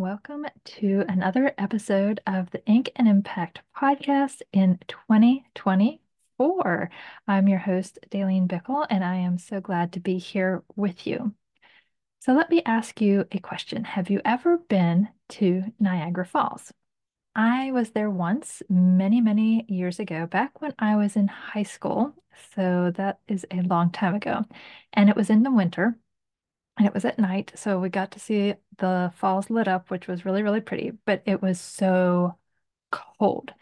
welcome to another episode of the Ink and Impact podcast in 2024. I'm your host, Dalene Bickel, and I am so glad to be here with you. So, let me ask you a question Have you ever been to Niagara Falls? I was there once many, many years ago, back when I was in high school. So, that is a long time ago. And it was in the winter and it was at night. So we got to see the falls lit up, which was really, really pretty, but it was so cold.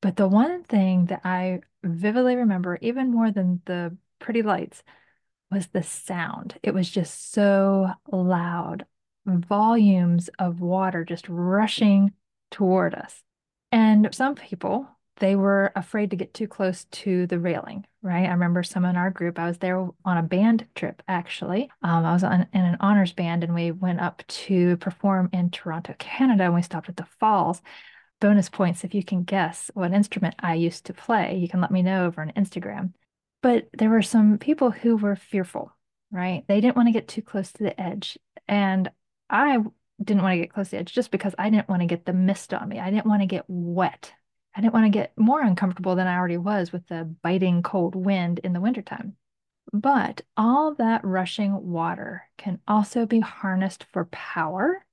But the one thing that I vividly remember, even more than the pretty lights, was the sound. It was just so loud, volumes of water just rushing toward us. And some people, they were afraid to get too close to the railing, right? I remember some in our group, I was there on a band trip actually. Um, I was on, in an honors band and we went up to perform in Toronto, Canada, and we stopped at the falls. Bonus points if you can guess what instrument I used to play. You can let me know over on Instagram. But there were some people who were fearful, right? They didn't want to get too close to the edge. And I didn't want to get close to the edge just because I didn't want to get the mist on me. I didn't want to get wet I didn't want to get more uncomfortable than I already was with the biting cold wind in the wintertime. But all that rushing water can also be harnessed for power,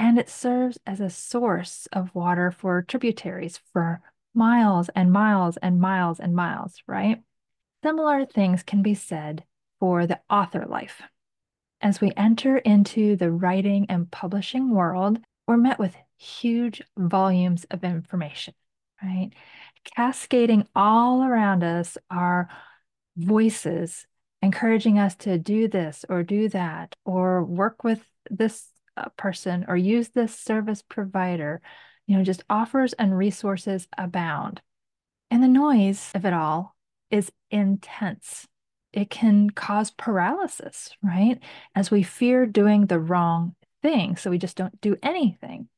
and it serves as a source of water for tributaries for miles and miles and miles and miles, right? Similar things can be said for the author life. As we enter into the writing and publishing world, we're met with huge volumes of information right? Cascading all around us are voices encouraging us to do this or do that, or work with this uh, person or use this service provider. You know, just offers and resources abound. And the noise of it all is intense. It can cause paralysis, right? As we fear doing the wrong thing. So we just don't do anything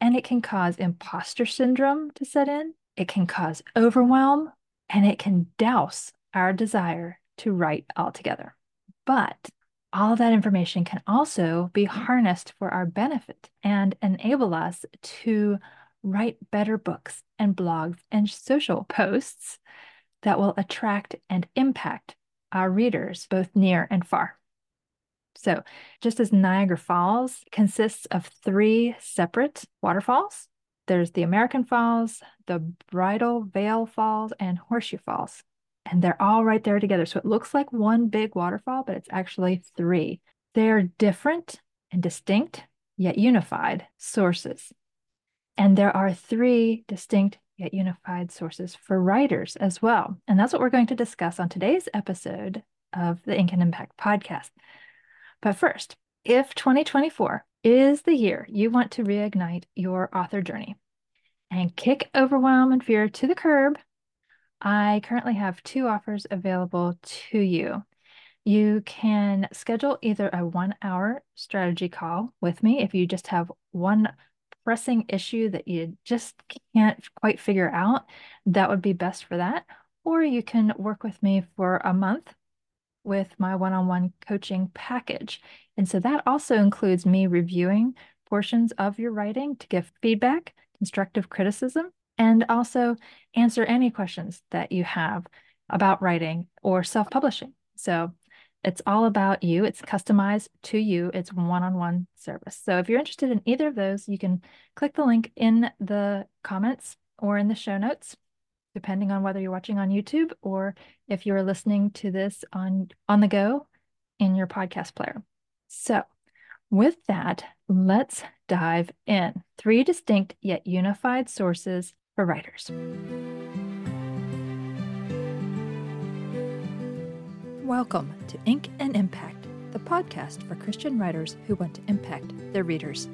and it can cause imposter syndrome to set in. It can cause overwhelm and it can douse our desire to write altogether. But all of that information can also be harnessed for our benefit and enable us to write better books and blogs and social posts that will attract and impact our readers both near and far. So, just as Niagara Falls consists of three separate waterfalls, there's the American Falls, the Bridal Veil Falls, and Horseshoe Falls. And they're all right there together. So it looks like one big waterfall, but it's actually three. They're different and distinct, yet unified sources. And there are three distinct yet unified sources for writers as well. And that's what we're going to discuss on today's episode of the Ink and Impact podcast. But first, if 2024 is the year you want to reignite your author journey and kick overwhelm and fear to the curb, I currently have two offers available to you. You can schedule either a one hour strategy call with me if you just have one pressing issue that you just can't quite figure out. That would be best for that. Or you can work with me for a month with my one on one coaching package. And so that also includes me reviewing portions of your writing to give feedback, constructive criticism, and also answer any questions that you have about writing or self publishing. So it's all about you. It's customized to you. It's one on one service. So if you're interested in either of those, you can click the link in the comments or in the show notes depending on whether you're watching on YouTube or if you're listening to this on on the go in your podcast player. So, with that, let's dive in. Three distinct yet unified sources for writers. Welcome to Ink and Impact, the podcast for Christian writers who want to impact their readers.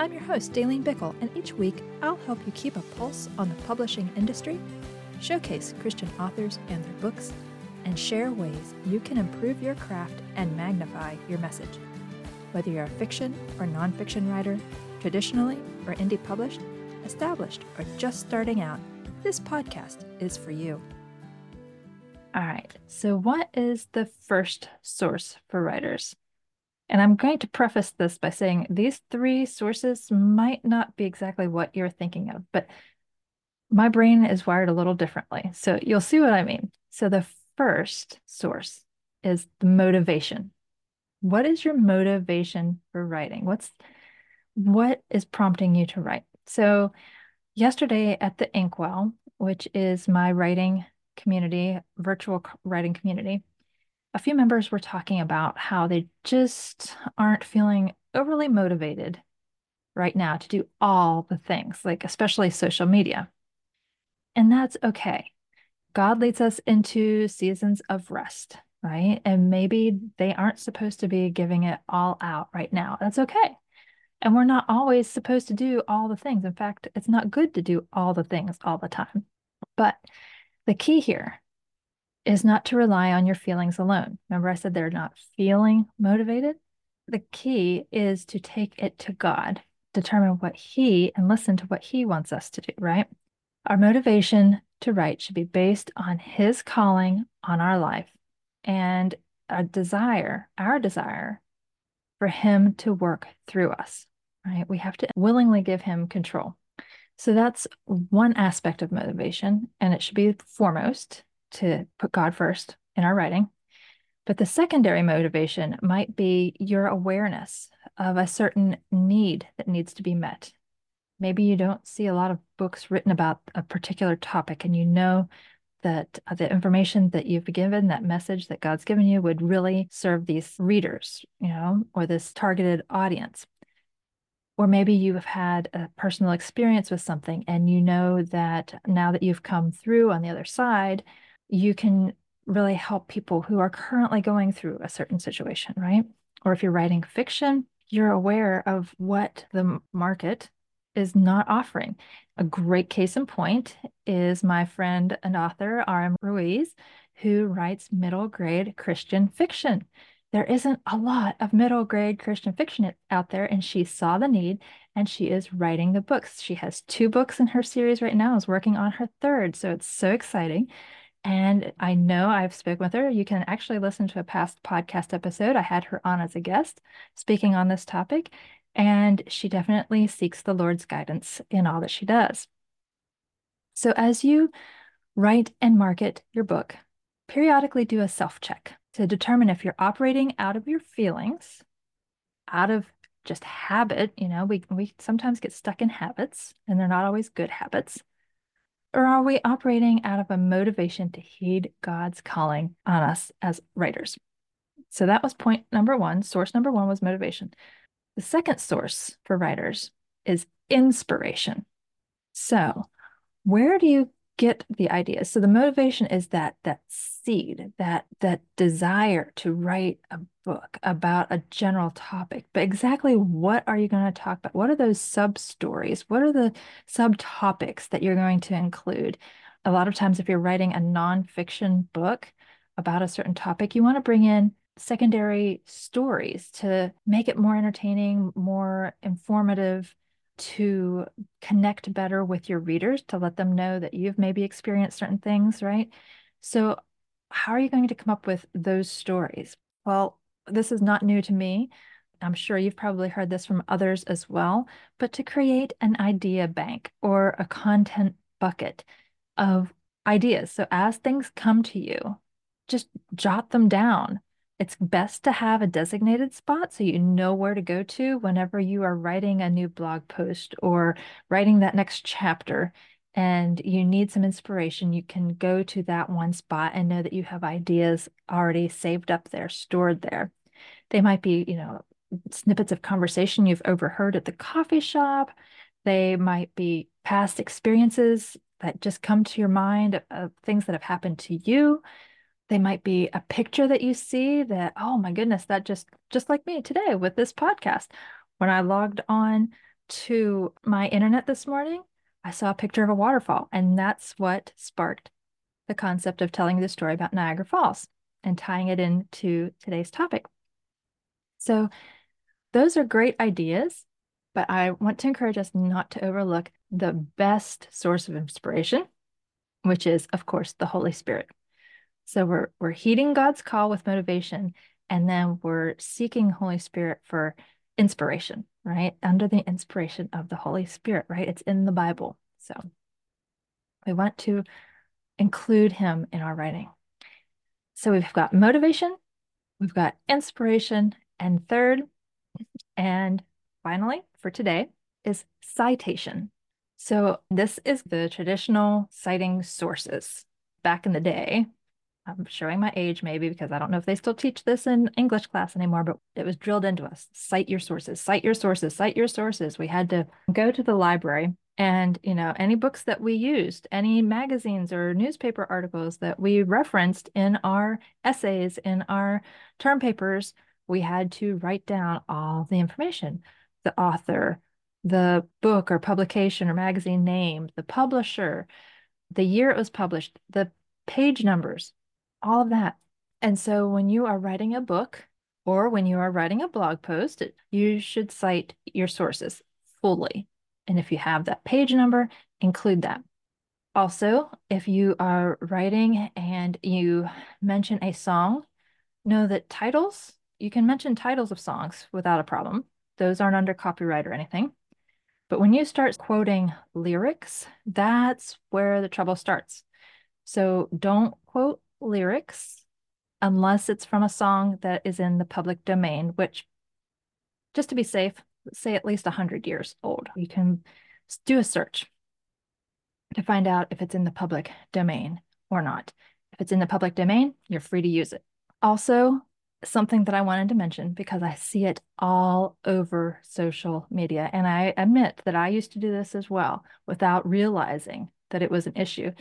I'm your host, Dalene Bickel, and each week I'll help you keep a pulse on the publishing industry, showcase Christian authors and their books, and share ways you can improve your craft and magnify your message. Whether you're a fiction or nonfiction writer, traditionally or indie published, established, or just starting out, this podcast is for you. All right, so what is the first source for writers? And I'm going to preface this by saying these three sources might not be exactly what you're thinking of, but my brain is wired a little differently. So you'll see what I mean. So the first source is the motivation. What is your motivation for writing? What's what is prompting you to write? So yesterday at the Inkwell, which is my writing community, virtual writing community, a few members were talking about how they just aren't feeling overly motivated right now to do all the things, like especially social media. And that's okay. God leads us into seasons of rest, right? And maybe they aren't supposed to be giving it all out right now. That's okay. And we're not always supposed to do all the things. In fact, it's not good to do all the things all the time. But the key here is not to rely on your feelings alone. Remember, I said they're not feeling motivated? The key is to take it to God, determine what He and listen to what He wants us to do, right? Our motivation to write should be based on His calling on our life and a desire, our desire for Him to work through us, right? We have to willingly give Him control. So that's one aspect of motivation, and it should be foremost to put God first in our writing. But the secondary motivation might be your awareness of a certain need that needs to be met maybe you don't see a lot of books written about a particular topic and you know that the information that you've given, that message that God's given you, would really serve these readers, you know, or this targeted audience. Or maybe you have had a personal experience with something and you know that now that you've come through on the other side, you can really help people who are currently going through a certain situation, right? Or if you're writing fiction, you're aware of what the market is not offering. A great case in point is my friend and author, R.M. Ruiz, who writes middle grade Christian fiction. There isn't a lot of middle grade Christian fiction out there, and she saw the need and she is writing the books. She has two books in her series right now, is working on her third. So it's so exciting. And I know I've spoken with her. You can actually listen to a past podcast episode. I had her on as a guest speaking on this topic and she definitely seeks the Lord's guidance in all that she does. So, as you write and market your book, periodically do a self check to determine if you're operating out of your feelings, out of just habit. You know, we, we sometimes get stuck in habits and they're not always good habits. Or are we operating out of a motivation to heed God's calling on us as writers? So that was point number one. Source number one was motivation. The second source for writers is inspiration. So, where do you get the ideas? So the motivation is that that seed, that that desire to write a book about a general topic. But exactly what are you going to talk about? What are those sub stories? What are the subtopics that you're going to include? A lot of times if you're writing a nonfiction book about a certain topic, you want to bring in secondary stories to make it more entertaining, more informative, to connect better with your readers, to let them know that you've maybe experienced certain things, right? So, how are you going to come up with those stories? Well, this is not new to me. I'm sure you've probably heard this from others as well, but to create an idea bank or a content bucket of ideas. So as things come to you, just jot them down it's best to have a designated spot so you know where to go to whenever you are writing a new blog post or writing that next chapter and you need some inspiration, you can go to that one spot and know that you have ideas already saved up there, stored there. They might be, you know, snippets of conversation you've overheard at the coffee shop. They might be past experiences that just come to your mind of things that have happened to you. They might be a picture that you see that, oh my goodness, that just just like me today with this podcast. When I logged on to my internet this morning, I saw a picture of a waterfall, and that's what sparked the concept of telling the story about Niagara Falls and tying it into today's topic. So, those are great ideas, but I want to encourage us not to overlook the best source of inspiration, which is, of course, the Holy Spirit. So we're we're heeding God's call with motivation And then we're seeking Holy Spirit for inspiration, right? Under the inspiration of the Holy Spirit, right? It's in the Bible. So we want to include him in our writing. So we've got motivation, we've got inspiration, and third, and finally for today is citation. So this is the traditional citing sources. Back in the day, I'm showing my age maybe because I don't know if they still teach this in English class anymore, but it was drilled into us. Cite your sources, cite your sources, cite your sources. We had to go to the library and, you know, any books that we used, any magazines or newspaper articles that we referenced in our essays, in our term papers, we had to write down all the information, the author, the book or publication or magazine name, the publisher, the year it was published, the page numbers, all of that. And so when you are writing a book or when you are writing a blog post, you should cite your sources fully. And if you have that page number, include that. Also, if you are writing and you mention a song, know that titles, you can mention titles of songs without a problem. Those aren't under copyright or anything. But when you start quoting lyrics, that's where the trouble starts. So don't quote lyrics unless it's from a song that is in the public domain, which, just to be safe, say at least 100 years old. You can do a search to find out if it's in the public domain or not. If it's in the public domain, you're free to use it. Also, something that I wanted to mention because I see it all over social media. And I admit that I used to do this as well without realizing that it was an issue.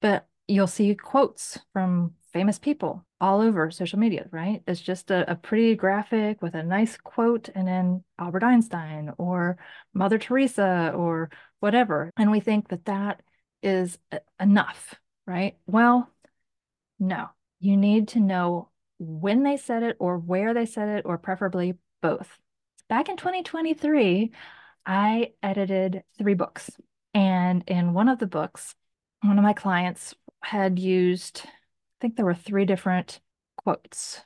But you'll see quotes from famous people all over social media, right? It's just a, a, pretty graphic with a nice quote and then Albert Einstein or Mother Teresa or whatever. And we think that that is enough, right? Well, no, you need to know when they said it or where they said it, or preferably both. Back in 2023, I edited three books. And in one of the books, one of my clients had used, I think there were three different quotes.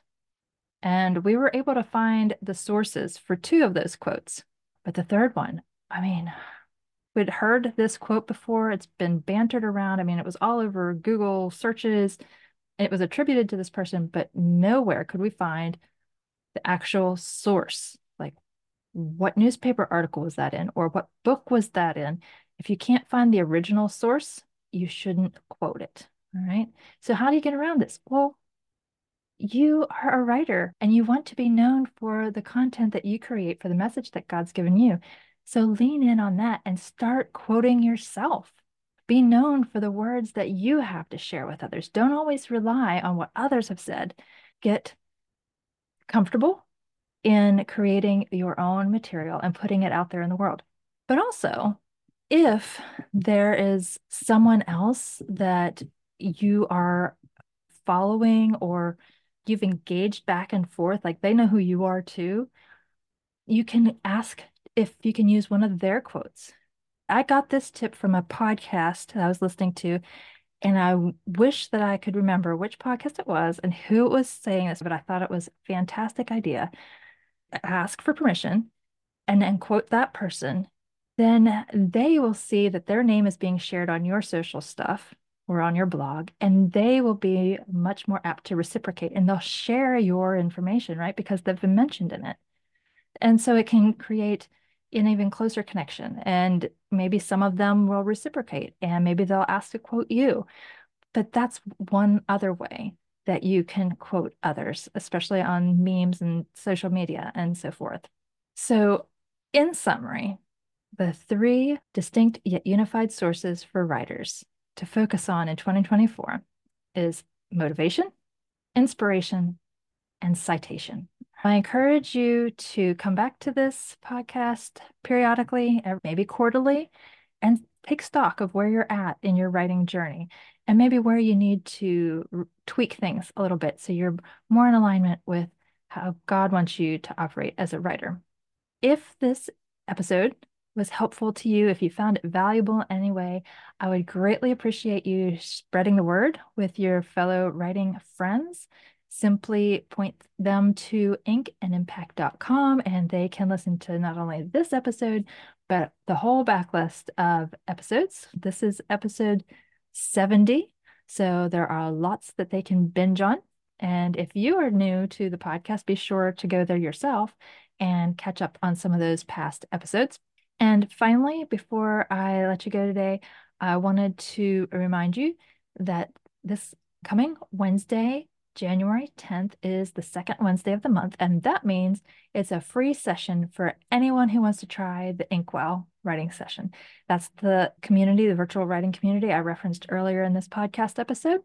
And we were able to find the sources for two of those quotes. But the third one, I mean, we'd heard this quote before. It's been bantered around. I mean, it was all over Google searches. It was attributed to this person, but nowhere could we find the actual source. Like, what newspaper article was that in, or what book was that in? If you can't find the original source, you shouldn't quote it. All right. So, how do you get around this? Well, you are a writer and you want to be known for the content that you create for the message that God's given you. So, lean in on that and start quoting yourself. Be known for the words that you have to share with others. Don't always rely on what others have said. Get comfortable in creating your own material and putting it out there in the world. But also, if there is someone else that you are following or you've engaged back and forth, like they know who you are too, you can ask if you can use one of their quotes. I got this tip from a podcast that I was listening to, and I wish that I could remember which podcast it was and who was saying this, but I thought it was a fantastic idea. Ask for permission and then quote that person then they will see that their name is being shared on your social stuff or on your blog, and they will be much more apt to reciprocate and they'll share your information, right? Because they've been mentioned in it. And so it can create an even closer connection. And maybe some of them will reciprocate and maybe they'll ask to quote you. But that's one other way that you can quote others, especially on memes and social media and so forth. So, in summary, the three distinct yet unified sources for writers to focus on in 2024 is motivation, inspiration, and citation. I encourage you to come back to this podcast periodically, maybe quarterly, and take stock of where you're at in your writing journey and maybe where you need to tweak things a little bit so you're more in alignment with how God wants you to operate as a writer. If this episode was helpful to you, if you found it valuable in any way, I would greatly appreciate you spreading the word with your fellow writing friends simply point them to inkandimpact.com and they can listen to not only this episode, but the whole backlist of episodes. This is episode 70. So there are lots that they can binge on. And if you are new to the podcast, be sure to go there yourself and catch up on some of those past episodes. And finally, before I let you go today, I wanted to remind you that this coming Wednesday, January 10th, is the second Wednesday of the month. And that means it's a free session for anyone who wants to try the Inkwell writing session. That's the community, the virtual writing community I referenced earlier in this podcast episode.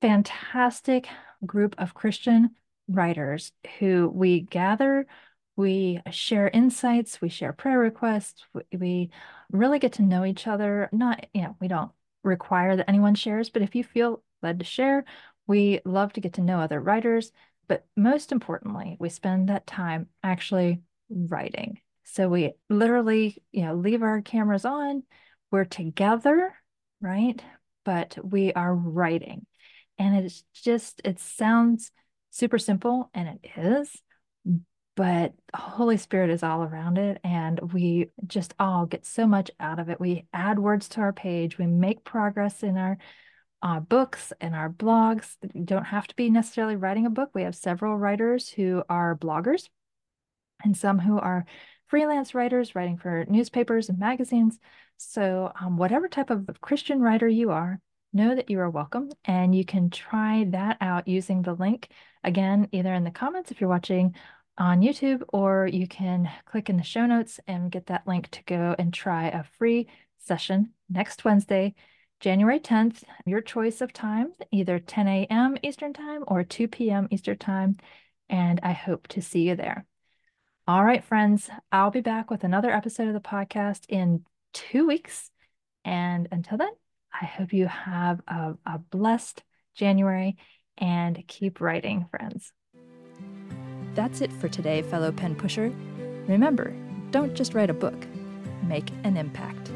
Fantastic group of Christian writers who we gather we share insights, we share prayer requests, we really get to know each other. Not, you know, we don't require that anyone shares, but if you feel led to share, we love to get to know other writers. But most importantly, we spend that time actually writing. So we literally, you know, leave our cameras on, we're together, right? But we are writing. And it's just, it sounds super simple, and it is but Holy Spirit is all around it. And we just all get so much out of it. We add words to our page, we make progress in our uh, books and our blogs. Don't have to be necessarily writing a book. We have several writers who are bloggers and some who are freelance writers writing for newspapers and magazines. So, um, whatever type of Christian writer you are, know that you are welcome and you can try that out using the link again, either in the comments if you're watching on YouTube, or you can click in the show notes and get that link to go and try a free session next Wednesday, January 10th. Your choice of time, either 10 a.m. Eastern Time or 2 p.m. Eastern Time. And I hope to see you there. All right, friends, I'll be back with another episode of the podcast in two weeks. And until then, I hope you have a, a blessed January and keep writing, friends. That's it for today, fellow pen pusher. Remember, don't just write a book, make an impact.